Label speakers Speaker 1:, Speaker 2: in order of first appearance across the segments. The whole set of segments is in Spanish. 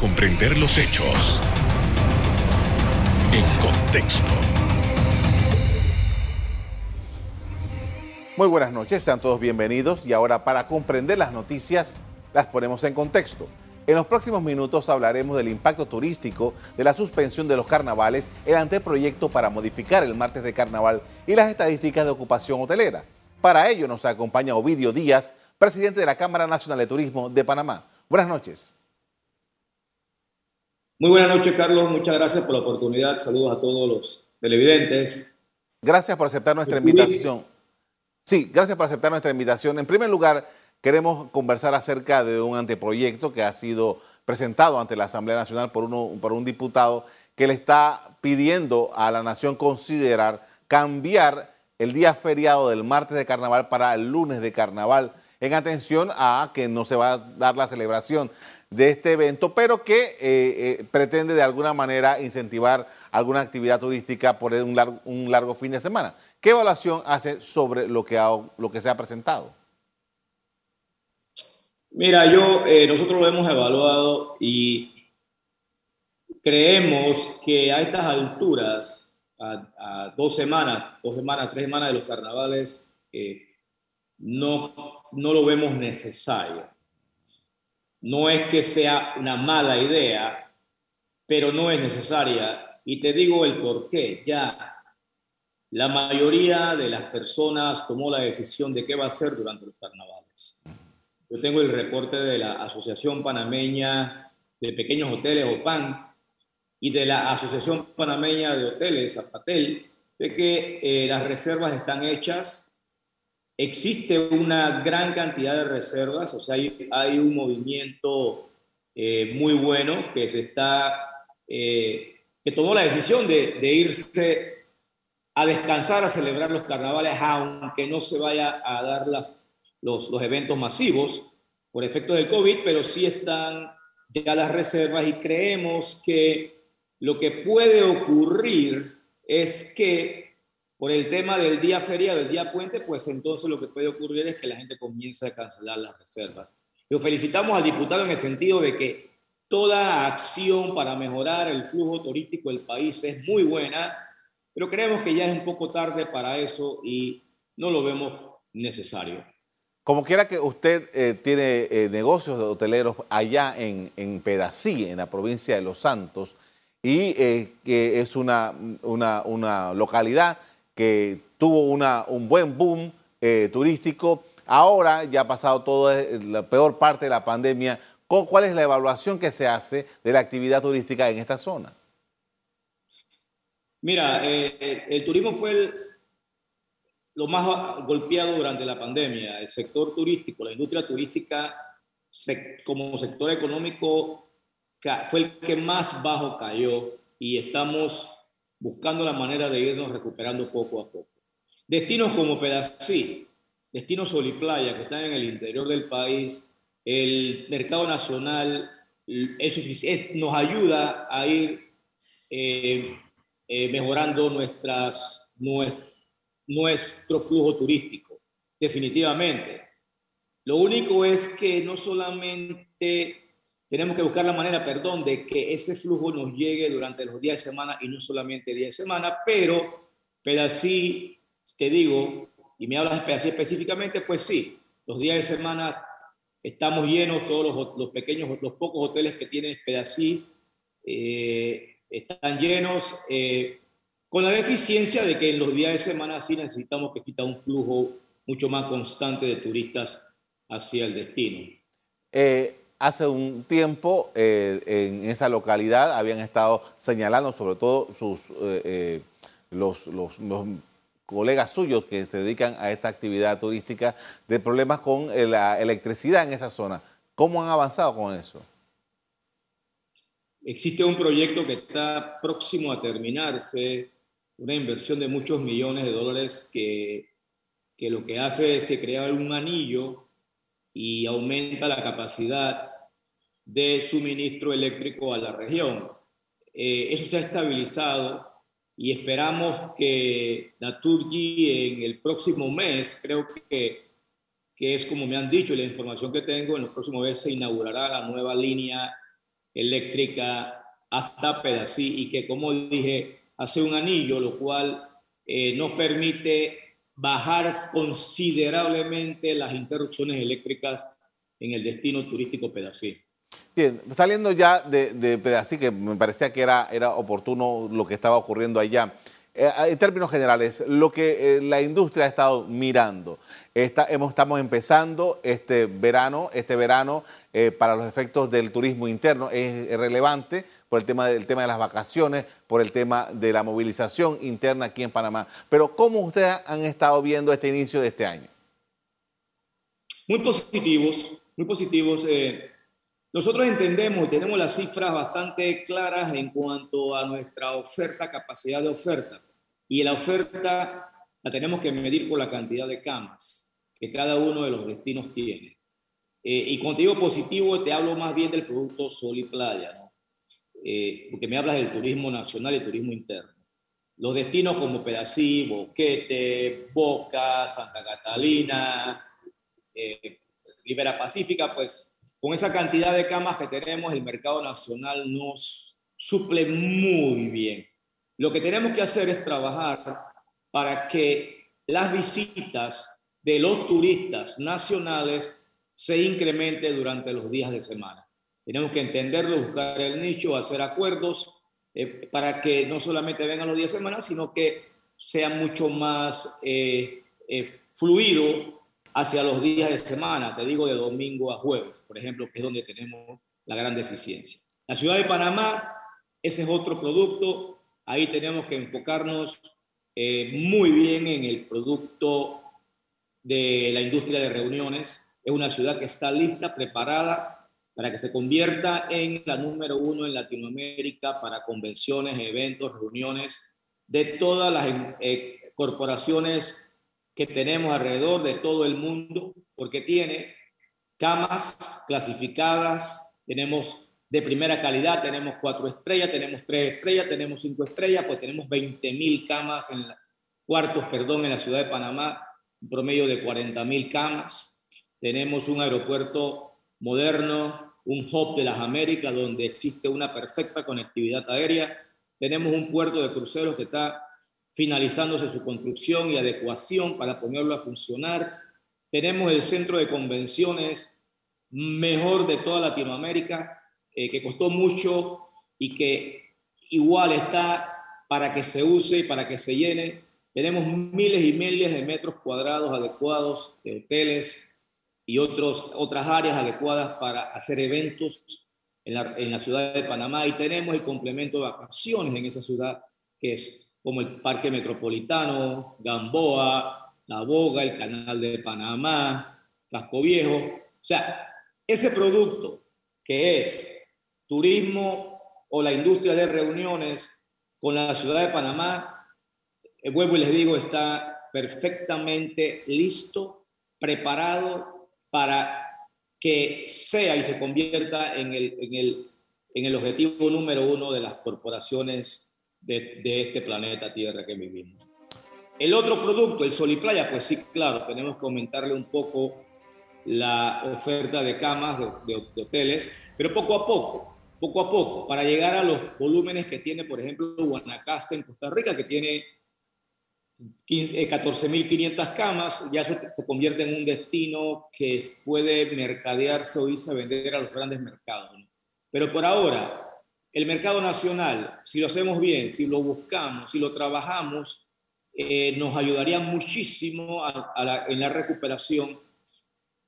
Speaker 1: comprender los hechos en contexto.
Speaker 2: Muy buenas noches, sean todos bienvenidos y ahora para comprender las noticias las ponemos en contexto. En los próximos minutos hablaremos del impacto turístico de la suspensión de los carnavales, el anteproyecto para modificar el martes de carnaval y las estadísticas de ocupación hotelera. Para ello nos acompaña Ovidio Díaz, presidente de la Cámara Nacional de Turismo de Panamá. Buenas noches.
Speaker 3: Muy buenas noches, Carlos. Muchas gracias por la oportunidad. Saludos a todos los televidentes.
Speaker 2: Gracias por aceptar nuestra invitación. Sí, gracias por aceptar nuestra invitación. En primer lugar, Queremos conversar acerca de un anteproyecto que ha sido presentado ante la Asamblea Nacional por, uno, por un diputado que le está pidiendo a la nación considerar cambiar el día feriado del martes de carnaval para el lunes de carnaval, en atención a que no se va a dar la celebración de este evento, pero que eh, eh, pretende de alguna manera incentivar alguna actividad turística por un largo, fin de semana. ¿Qué evaluación hace sobre lo que, lo que se ha presentado?
Speaker 3: Mira, yo, eh, nosotros lo hemos evaluado y creemos que a estas alturas, a, dos semanas, dos semanas, tres semanas de los carnavales, no, no lo vemos necesario. No es que sea una mala idea, pero no es necesaria. Y te digo el por qué. Ya la mayoría de las personas tomó la decisión de qué va a hacer durante los carnavales. Yo tengo el reporte de la Asociación Panameña de Pequeños Hoteles, OPAN, y de la Asociación Panameña de Hoteles, APATEL, de que eh, las reservas están hechas. Existe una gran cantidad de reservas, o sea, hay, un movimiento eh, muy bueno que se está, eh, que tomó la decisión de, irse a descansar, a celebrar los carnavales, aunque no se vaya a dar las los, eventos masivos por efecto del COVID, pero sí están ya las reservas y creemos que lo que puede ocurrir es que por el tema del día feriado, del día puente, pues entonces lo que puede ocurrir es que la gente comience a cancelar las reservas. Lo felicitamos al diputado en el sentido de que toda acción para mejorar el flujo turístico del país es muy buena, pero creemos que ya es un poco tarde para eso y no lo vemos necesario.
Speaker 2: Como quiera que usted eh, tiene eh, negocios de hoteleros allá en, en, Pedací, en la provincia de Los Santos, y eh, que es una, una, localidad que tuvo un buen boom turístico. Ahora ya ha pasado toda la peor parte de la pandemia. ¿Cuál es la evaluación que se hace de la actividad turística en esta zona?
Speaker 3: Mira, el turismo fue lo más golpeado durante la pandemia. El sector turístico, la industria turística como sector económico fue el que más bajo cayó y estamos buscando la manera de irnos recuperando poco a poco. Destinos como Pedací, destinos Sol y Playa que están en el interior del país, el mercado nacional es, nos ayuda a ir eh, eh, mejorando nuestras, nuestras nuestro flujo turístico, definitivamente. Lo único es que no solamente tenemos que buscar la manera, perdón, de que ese flujo nos llegue durante los días de semana y no solamente días de semana, pero, pero así te digo, y me hablas así específicamente, pues sí, los días de semana estamos llenos, todos los, pequeños, los pocos hoteles que tiene Pedací eh, están llenos. Eh, con la deficiencia de que en los días de semana sí necesitamos que quita un flujo mucho más constante de turistas hacia el destino.
Speaker 2: Eh, hace un tiempo eh, en esa localidad habían estado señalando, sobre todo sus, eh, los, los, colegas suyos que se dedican a esta actividad turística, de problemas con la electricidad en esa zona. ¿Cómo han avanzado con eso?
Speaker 3: Existe un proyecto que está próximo a terminarse una inversión de muchos millones de dólares que, que lo que hace es que crea un anillo y aumenta la capacidad de suministro eléctrico a la región. Eh, eso se ha estabilizado y esperamos que Naturgy en el próximo mes, creo que, que es como me han dicho y la información que tengo, en los próximos meses se inaugurará la nueva línea eléctrica hasta Pedací y que, como dije, hace un anillo, lo cual eh, nos permite bajar considerablemente las interrupciones eléctricas en el destino turístico Pedací.
Speaker 2: Bien, saliendo ya de, de Pedací, que me parecía que era, era oportuno lo que estaba ocurriendo allá. Eh, en términos generales, lo que eh, la industria ha estado mirando, estamos empezando este verano, este verano eh, para los efectos del turismo interno es relevante por el tema, del tema de las vacaciones, por el tema de la movilización interna aquí en Panamá. Pero ¿cómo ustedes han estado viendo este inicio de este año?
Speaker 3: Muy positivos, muy positivos. Nosotros entendemos, tenemos las cifras bastante claras en cuanto a nuestra oferta, capacidad de oferta. Y la oferta la tenemos que medir por la cantidad de camas que cada uno de los destinos tiene. Eh, y cuando digo positivo, te hablo más bien del producto sol y playa, ¿no? Eh, porque me hablas del turismo nacional y turismo interno. Los destinos como Pedací, Boquete, Boca, Santa Catalina, eh, Ribera Pacífica, pues con esa cantidad de camas que tenemos, el mercado nacional nos suple muy bien. Lo que tenemos que hacer es trabajar para que las visitas de los turistas nacionales se incrementen durante los días de semana. Tenemos que entenderlo, buscar el nicho, hacer acuerdos eh, para que no solamente vengan los días de semana, sino que sea mucho más eh, eh, fluido hacia los días de semana, te digo de domingo a jueves, por ejemplo, que es donde tenemos la gran deficiencia. La ciudad de Panamá, ese es otro producto, ahí tenemos que enfocarnos eh, muy bien en el producto de la industria de reuniones. Es una ciudad que está lista, preparada para que se convierta en la número uno en Latinoamérica para convenciones, eventos, reuniones de todas las eh, corporaciones que tenemos alrededor de todo el mundo, porque tiene camas clasificadas, tenemos de primera calidad, tenemos cuatro estrellas, tenemos tres estrellas, tenemos cinco estrellas, pues tenemos 20 mil camas, en cuartos, perdón, en la ciudad de Panamá, un promedio de 40 mil camas. Tenemos un aeropuerto moderno, un hub de las Américas donde existe una perfecta conectividad aérea. Tenemos un puerto de cruceros que está finalizándose su construcción y adecuación para ponerlo a funcionar. Tenemos el centro de convenciones mejor de toda Latinoamérica, eh, que costó mucho y que igual está para que se use y para que se llene. Tenemos miles y miles de metros cuadrados adecuados de hoteles y otros, otras áreas adecuadas para hacer eventos en la, en la ciudad de Panamá y tenemos el complemento de vacaciones en esa ciudad que es como el Parque Metropolitano, Gamboa, La Boga, el Canal de Panamá, Casco Viejo. O sea, ese producto que es turismo o la industria de reuniones con la ciudad de Panamá, el vuelvo y les digo, está perfectamente listo, preparado para que sea y se convierta en el, en el, en el objetivo número uno de las corporaciones de, este planeta Tierra que vivimos. El otro producto, el sol y playa, pues sí, claro, tenemos que aumentarle un poco la oferta de camas, de, hoteles, pero poco a poco, poco a poco, para llegar a los volúmenes que tiene, por ejemplo, Guanacaste en Costa Rica, que tiene 14.500 eh, camas, ya se, convierte en un destino que puede mercadearse o irse a vender a los grandes mercados. Pero por ahora, el mercado nacional, si lo hacemos bien, si lo buscamos, si lo trabajamos, eh, nos ayudaría muchísimo en la recuperación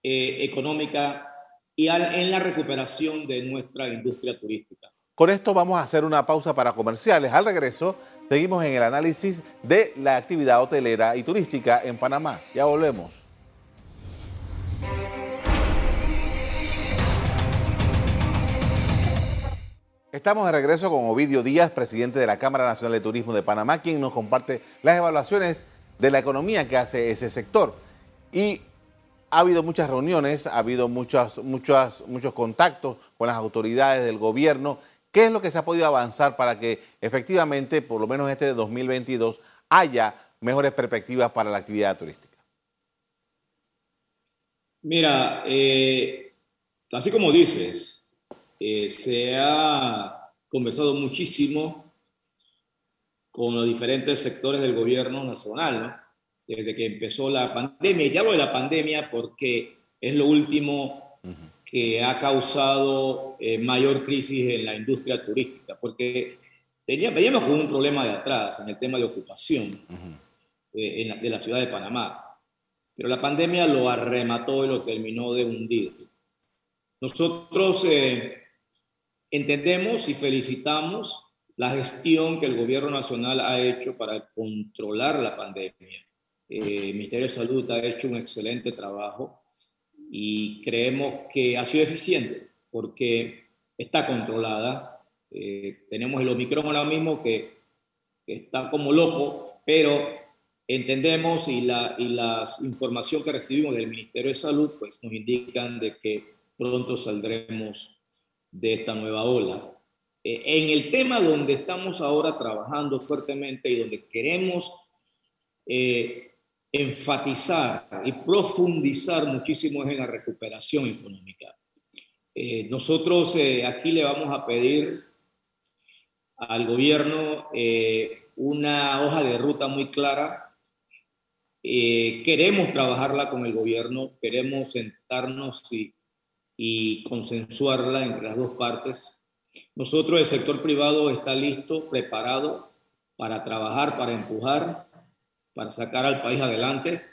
Speaker 3: eh, económica y en la recuperación de nuestra industria turística.
Speaker 2: Con esto vamos a hacer una pausa para comerciales. Al regreso, seguimos en el análisis de la actividad hotelera y turística en Panamá. Ya volvemos. Estamos de regreso con Ovidio Díaz, presidente de la Cámara Nacional de Turismo de Panamá, quien nos comparte las evaluaciones de la economía que hace ese sector. Y ha habido muchas reuniones, ha habido muchos, muchos, muchos contactos con las autoridades del gobierno. ¿Qué es lo que se ha podido avanzar para que efectivamente, por lo menos este de 2022, haya mejores perspectivas para la actividad turística?
Speaker 3: Mira, eh, así como dices, eh, se ha conversado muchísimo con los diferentes sectores del gobierno nacional, desde que empezó la pandemia. Y hablo de la pandemia porque es lo último que ha causado eh, mayor crisis en la industria turística, porque veníamos con un problema de atrás en el tema de ocupación eh, de la ciudad de Panamá, pero la pandemia lo arremató y lo terminó de hundir. Nosotros eh, entendemos y felicitamos la gestión que el gobierno nacional ha hecho para controlar la pandemia. El Ministerio de Salud ha hecho un excelente trabajo y creemos que ha sido eficiente porque está controlada. Eh, tenemos el Omicron ahora mismo que, está como loco, pero entendemos y la, y la información que recibimos del Ministerio de Salud pues nos indican de que pronto saldremos de esta nueva ola. Eh, en el tema donde estamos ahora trabajando fuertemente y donde queremos eh, enfatizar y profundizar muchísimo en la recuperación económica. Eh, nosotros eh, aquí le vamos a pedir al gobierno eh, una hoja de ruta muy clara. queremos trabajarla con el gobierno, queremos sentarnos y, y consensuarla entre las dos partes. Nosotros, el sector privado, está listo, preparado para trabajar, para empujar para sacar al país adelante,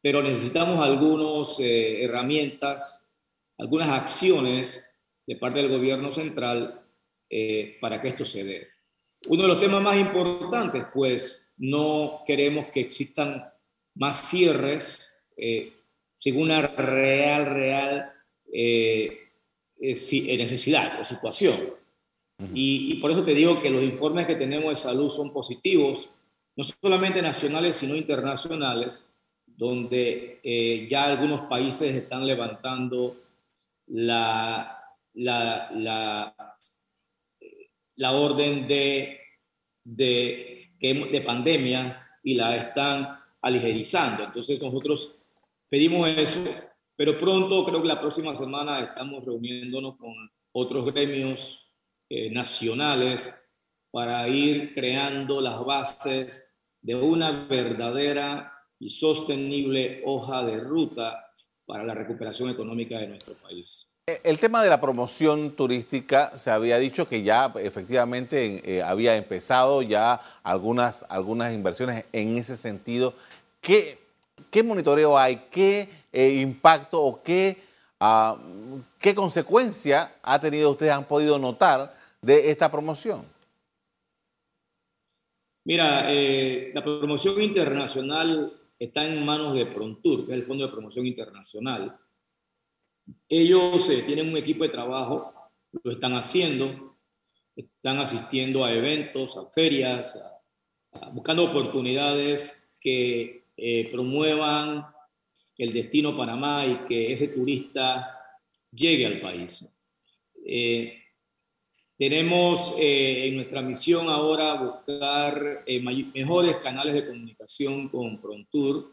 Speaker 3: pero necesitamos algunas eh, herramientas, algunas acciones de parte del gobierno central eh, para que esto se dé. Uno de los temas más importantes, pues no queremos que existan más cierres eh, sin una real, real necesidad o situación. y, y por eso te digo que los informes que tenemos de salud son positivos, no solamente nacionales, sino internacionales, donde eh, ya algunos países están levantando la, la, la, orden de, de, de pandemia y la están aligerizando. Entonces nosotros pedimos eso, pero pronto, creo que la próxima semana, estamos reuniéndonos con otros gremios eh, nacionales para ir creando las bases de una verdadera y sostenible hoja de ruta para la recuperación económica de nuestro país.
Speaker 2: Eh, el tema de la promoción turística, se había dicho que ya efectivamente eh, había empezado ya algunas, algunas inversiones en ese sentido. ¿Qué, qué monitoreo hay? ¿Qué eh, impacto o qué, ah, qué consecuencia ha tenido, ustedes han podido notar de esta promoción?
Speaker 3: Mira, eh, la promoción internacional está en manos de Prontur, que es el Fondo de Promoción Internacional. Ellos eh, tienen un equipo de trabajo, lo están haciendo, están asistiendo a eventos, a ferias, buscando oportunidades que eh, promuevan el destino Panamá y que ese turista llegue al país. Tenemos eh, en nuestra misión ahora buscar eh, mejores canales de comunicación con Prontour.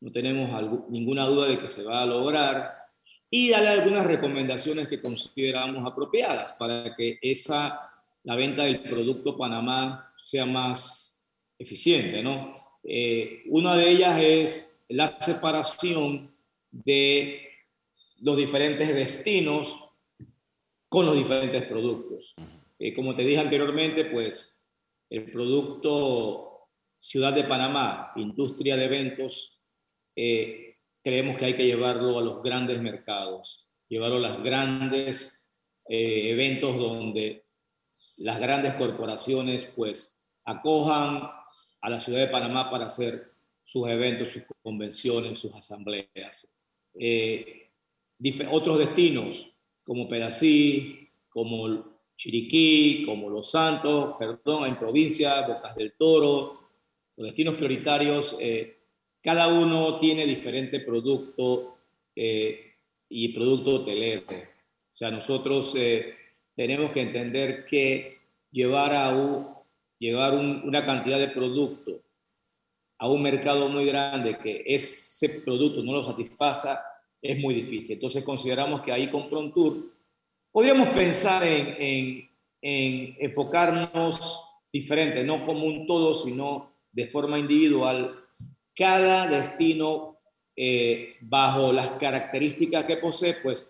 Speaker 3: No tenemos ninguna duda de que se va a lograr. Y darle algunas recomendaciones que consideramos apropiadas para que esa, la venta del producto Panamá sea más eficiente. ¿no? Eh, una de ellas es la separación de los diferentes destinos con los diferentes productos. Eh, como te dije anteriormente, pues el producto Ciudad de Panamá, industria de eventos, eh, creemos que hay que llevarlo a los grandes mercados, llevarlo a los grandes eh, eventos donde las grandes corporaciones pues acojan a la ciudad de Panamá para hacer sus eventos, sus convenciones, sus asambleas. otros destinos, como Pedací, como Chiriquí, como Los Santos, perdón, en provincia, Bocas del Toro, los destinos prioritarios, eh, cada uno tiene diferente producto eh, y producto hotelero. O sea, nosotros eh, tenemos que entender que llevar, a llevar una cantidad de producto a un mercado muy grande que ese producto no lo satisfaza es muy difícil. Entonces consideramos que ahí con Prontour podríamos pensar en, enfocarnos diferente, no como un todo, sino de forma individual. Cada destino, eh, bajo las características que posee, pues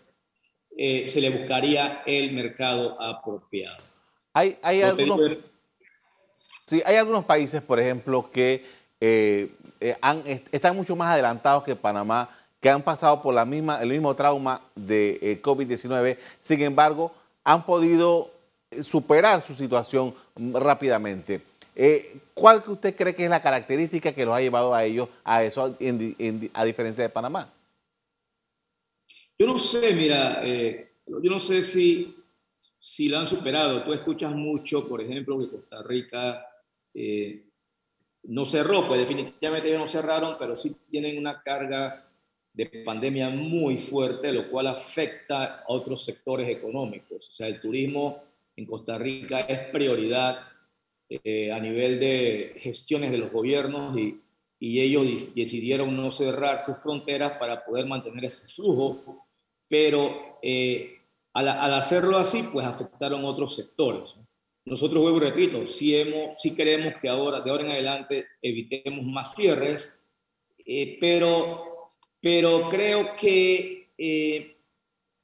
Speaker 3: eh, se le buscaría el mercado apropiado.
Speaker 2: Hay, hay, algunos, sí, hay algunos países, por ejemplo, que eh, están mucho más adelantados que Panamá que han pasado por la misma, el mismo trauma de eh, COVID-19, sin embargo, han podido eh, superar su situación rápidamente. Eh, ¿Cuál que usted cree que es la característica que los ha llevado a ellos a eso, a diferencia de Panamá?
Speaker 3: Yo no sé, mira, yo no sé si, si lo han superado. Tú escuchas mucho, por ejemplo, que Costa Rica no cerró, pues definitivamente no cerraron, pero sí tienen una carga de pandemia muy fuerte, lo cual afecta a otros sectores económicos. O sea, el turismo en Costa Rica es prioridad eh, a nivel de gestiones de los gobiernos y, y ellos decidieron no cerrar sus fronteras para poder mantener ese flujo, pero eh, al, al, hacerlo así, pues afectaron otros sectores. Nosotros, vuelvo y repito, sí, hemos, sí queremos que ahora, de ahora en adelante, evitemos más cierres, eh, pero pero creo que eh,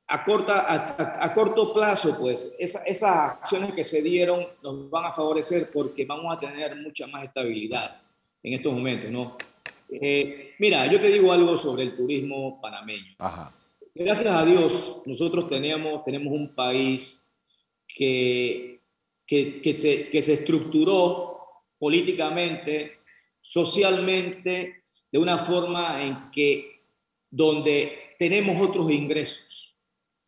Speaker 3: a, corta, a, corto plazo, pues esas acciones que se dieron nos van a favorecer porque vamos a tener mucha más estabilidad en estos momentos, ¿no? Eh, mira, yo te digo algo sobre el turismo panameño. Gracias a Dios, nosotros tenemos, tenemos un país que, que, que, se, que se estructuró políticamente, socialmente, de una forma en que donde tenemos otros ingresos.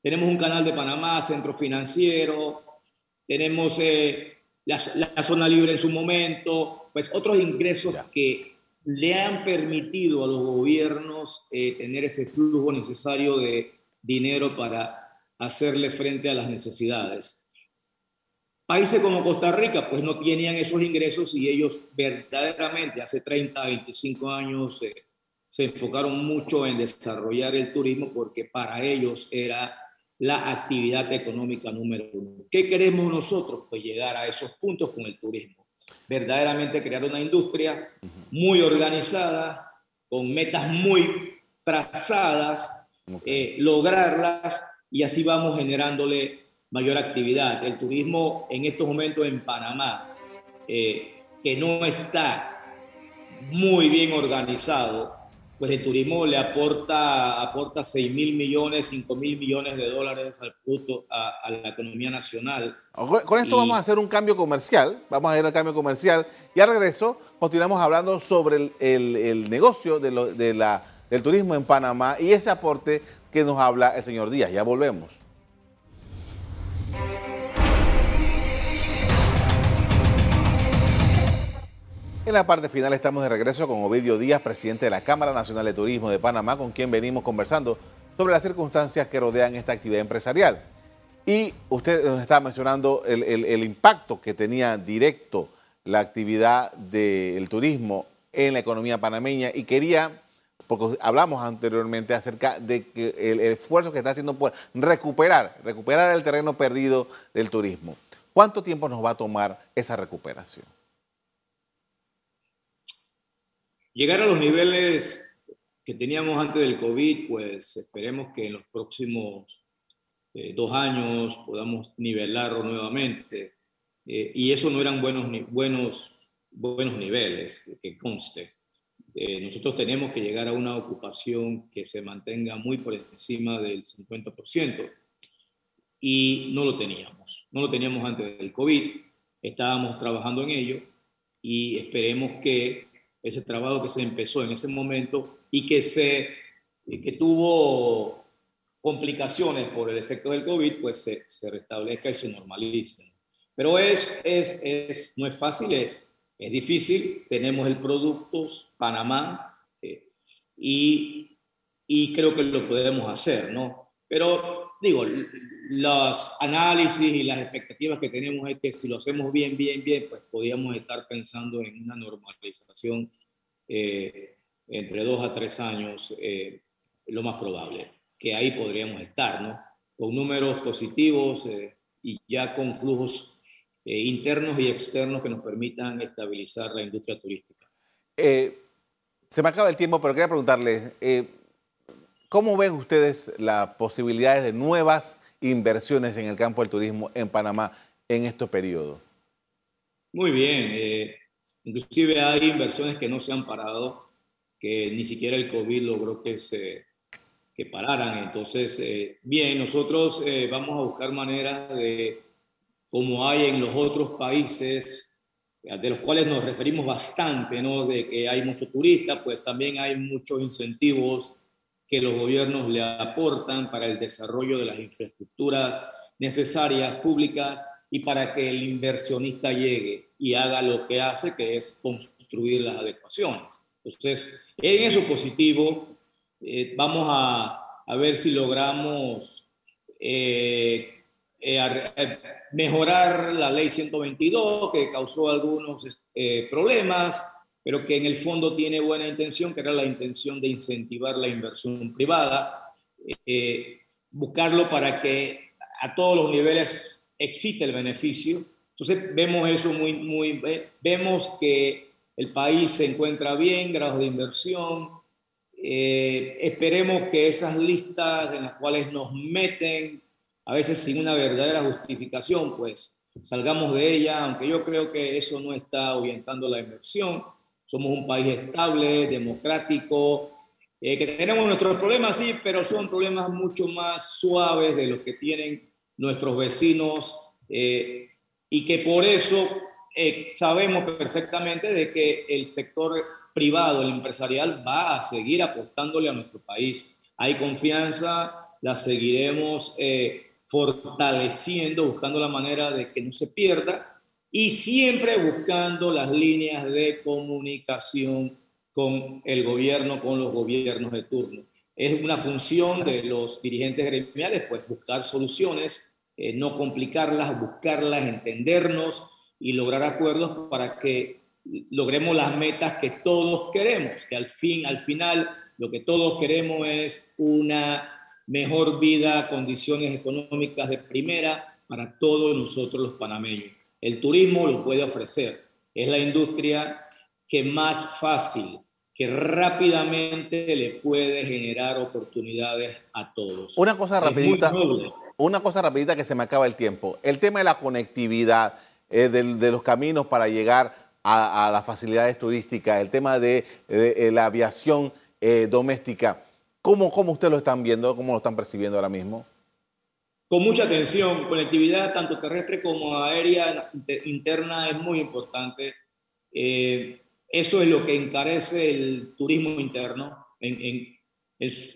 Speaker 3: Tenemos un canal de Panamá, centro financiero, tenemos eh, la, zona libre en su momento, pues otros ingresos que le han permitido a los gobiernos eh, tener ese flujo necesario de dinero para hacerle frente a las necesidades. Países como Costa Rica, pues no tenían esos ingresos y ellos verdaderamente hace 30, 25 años eh, se enfocaron mucho en desarrollar el turismo porque para ellos era la actividad económica número uno. ¿Qué queremos nosotros? Pues llegar a esos puntos con el turismo. Verdaderamente crear una industria muy organizada, con metas muy trazadas, eh, lograrlas y así vamos generándole mayor actividad. El turismo en estos momentos en Panamá, eh, que no está muy bien organizado, pues el turismo le aporta, aporta 6 mil millones, 5 mil millones de dólares al producto, a, la economía nacional.
Speaker 2: Con esto vamos a hacer un cambio comercial, vamos a ir al cambio comercial y al regreso continuamos hablando sobre el, negocio de de la, del turismo en Panamá y ese aporte que nos habla el señor Díaz. Ya volvemos. En la parte final estamos de regreso con Ovidio Díaz, presidente de la Cámara Nacional de Turismo de Panamá, con quien venimos conversando sobre las circunstancias que rodean esta actividad empresarial. Y usted nos está mencionando el, impacto que tenía directo la actividad del turismo en la economía panameña y quería, porque hablamos anteriormente acerca de el esfuerzo que está haciendo por recuperar, recuperar el terreno perdido del turismo. ¿Cuánto tiempo nos va a tomar esa recuperación?
Speaker 3: Llegar a los niveles que teníamos antes del COVID, pues esperemos que en los próximos eh, dos años podamos nivelarlo nuevamente. Eh, y eso no eran buenos, buenos, buenos niveles, que, conste. Eh, nosotros tenemos que llegar a una ocupación que se mantenga muy por encima del 50%. Y no lo teníamos. No lo teníamos antes del COVID. Estábamos trabajando en ello y esperemos que ese trabajo que se empezó en ese momento y que, se, que tuvo complicaciones por el efecto del COVID, pues se, se restablezca y se normalice. Pero es, es, es, no es fácil, es, es difícil. Tenemos el producto, Panamá, eh, y, y creo que lo podemos hacer, ¿no? Pero digo, los análisis y las expectativas que tenemos es que si lo hacemos bien, bien, bien, pues podríamos estar pensando en una normalización eh, entre dos a tres años, eh, lo más probable, que ahí podríamos estar, ¿no? con números positivos y ya con flujos internos y externos que nos permitan estabilizar la industria turística.
Speaker 2: se me acaba el tiempo, pero quería preguntarle, ¿cómo ven ustedes las posibilidades de nuevas inversiones en el campo del turismo en Panamá en estos periodos?
Speaker 3: Muy bien. Eh, inclusive hay inversiones que no se han parado, que ni siquiera el COVID logró que se que pararan. Entonces, eh, bien, nosotros eh, vamos a buscar maneras de, como hay en los otros países, de los cuales nos referimos bastante, ¿no? De que hay mucho turista, pues también hay muchos incentivos que los gobiernos le aportan para el desarrollo de las infraestructuras necesarias, públicas, y para que el inversionista llegue y haga lo que hace, que es construir las adecuaciones. Entonces, en eso positivo, eh, vamos a, a, ver si logramos eh, eh, mejorar la ley 122, que causó algunos problemas, pero que en el fondo tiene buena intención, que era la intención de incentivar la inversión privada, eh, buscarlo para que a todos los niveles exista el beneficio. Entonces vemos eso muy, muy, vemos que el país se encuentra bien, grados de inversión. Eh, esperemos que esas listas en las cuales nos meten, a veces sin una verdadera justificación, pues salgamos de ella, aunque yo creo que eso no está orientando la inversión somos un país estable, democrático, eh, que tenemos nuestros problemas, sí, pero son problemas mucho más suaves de los que tienen nuestros vecinos eh, y que por eso eh, sabemos perfectamente de que el sector privado, el empresarial, va a seguir apostándole a nuestro país. Hay confianza, la seguiremos fortaleciendo, buscando la manera de que no se pierda y siempre buscando las líneas de comunicación con el gobierno, con los gobiernos de turno. Es una función de los dirigentes gremiales, pues buscar soluciones, eh, no complicarlas, buscarlas, entendernos y lograr acuerdos para que logremos las metas que todos queremos, que al fin, al final, lo que todos queremos es una mejor vida, condiciones económicas de primera para todos nosotros los panameños. El turismo lo puede ofrecer. Es la industria que más fácil, que rápidamente le puede generar oportunidades a todos.
Speaker 2: Una cosa rapidita, una cosa rapidita que se me acaba el tiempo. El tema de la conectividad, eh, de, los caminos para llegar a, las facilidades turísticas, el tema de, la aviación eh, doméstica. ¿Cómo, ¿Cómo ustedes lo están viendo? ¿Cómo lo están percibiendo ahora mismo?
Speaker 3: Con mucha atención. Conectividad tanto terrestre como aérea interna es muy importante. Eh, eso es lo que encarece el turismo interno en, en,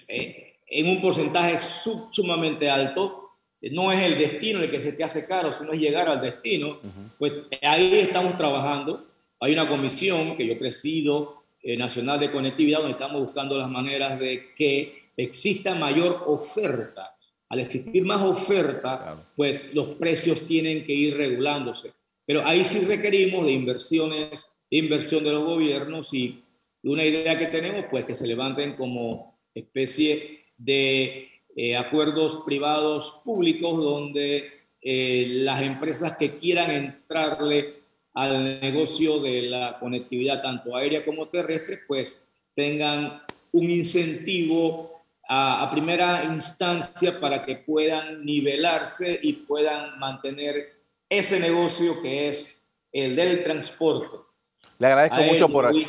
Speaker 3: eh, en un porcentaje sumamente alto. No es el destino el que se te hace caro, sino es llegar al destino. Pues ahí estamos trabajando. Hay una comisión que yo presido, eh, Nacional de Conectividad, donde estamos buscando las maneras de que exista mayor oferta al existir más oferta, pues los precios tienen que ir regulándose. Pero ahí sí requerimos de inversiones, inversión de los gobiernos y una idea que tenemos, pues que se levanten como especie de eh, acuerdos privados públicos donde eh, las empresas que quieran entrarle al negocio de la conectividad tanto aérea como terrestre, pues tengan un incentivo a, primera instancia para que puedan nivelarse y puedan mantener ese negocio que es el del transporte.
Speaker 2: Le agradezco mucho por
Speaker 3: aquí.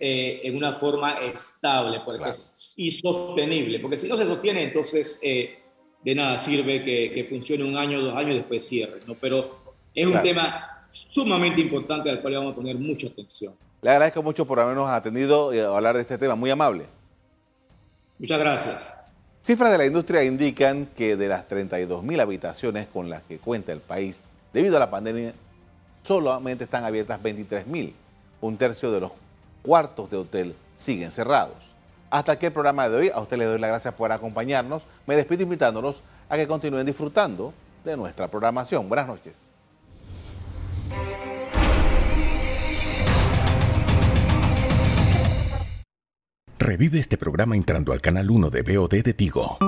Speaker 3: Eh, en una forma estable porque y sostenible, porque si no se sostiene, entonces eh, de nada sirve que, que, funcione un año, dos años y después cierre. ¿no? Pero es un tema sumamente importante al cual vamos a poner mucha atención.
Speaker 2: Le agradezco mucho por habernos atendido y hablar de este tema, muy amable.
Speaker 3: Muchas gracias.
Speaker 2: Cifras de la industria indican que de las 32.000 habitaciones con las que cuenta el país debido a la pandemia, solamente están abiertas 23.000. Un tercio de los cuartos de hotel siguen cerrados. Hasta aquí el programa de hoy. A usted le doy las gracias por acompañarnos. Me despido invitándolos a que continúen disfrutando de nuestra programación. Buenas noches.
Speaker 1: Revive este programa entrando al canal 1 de BOD de Tigo.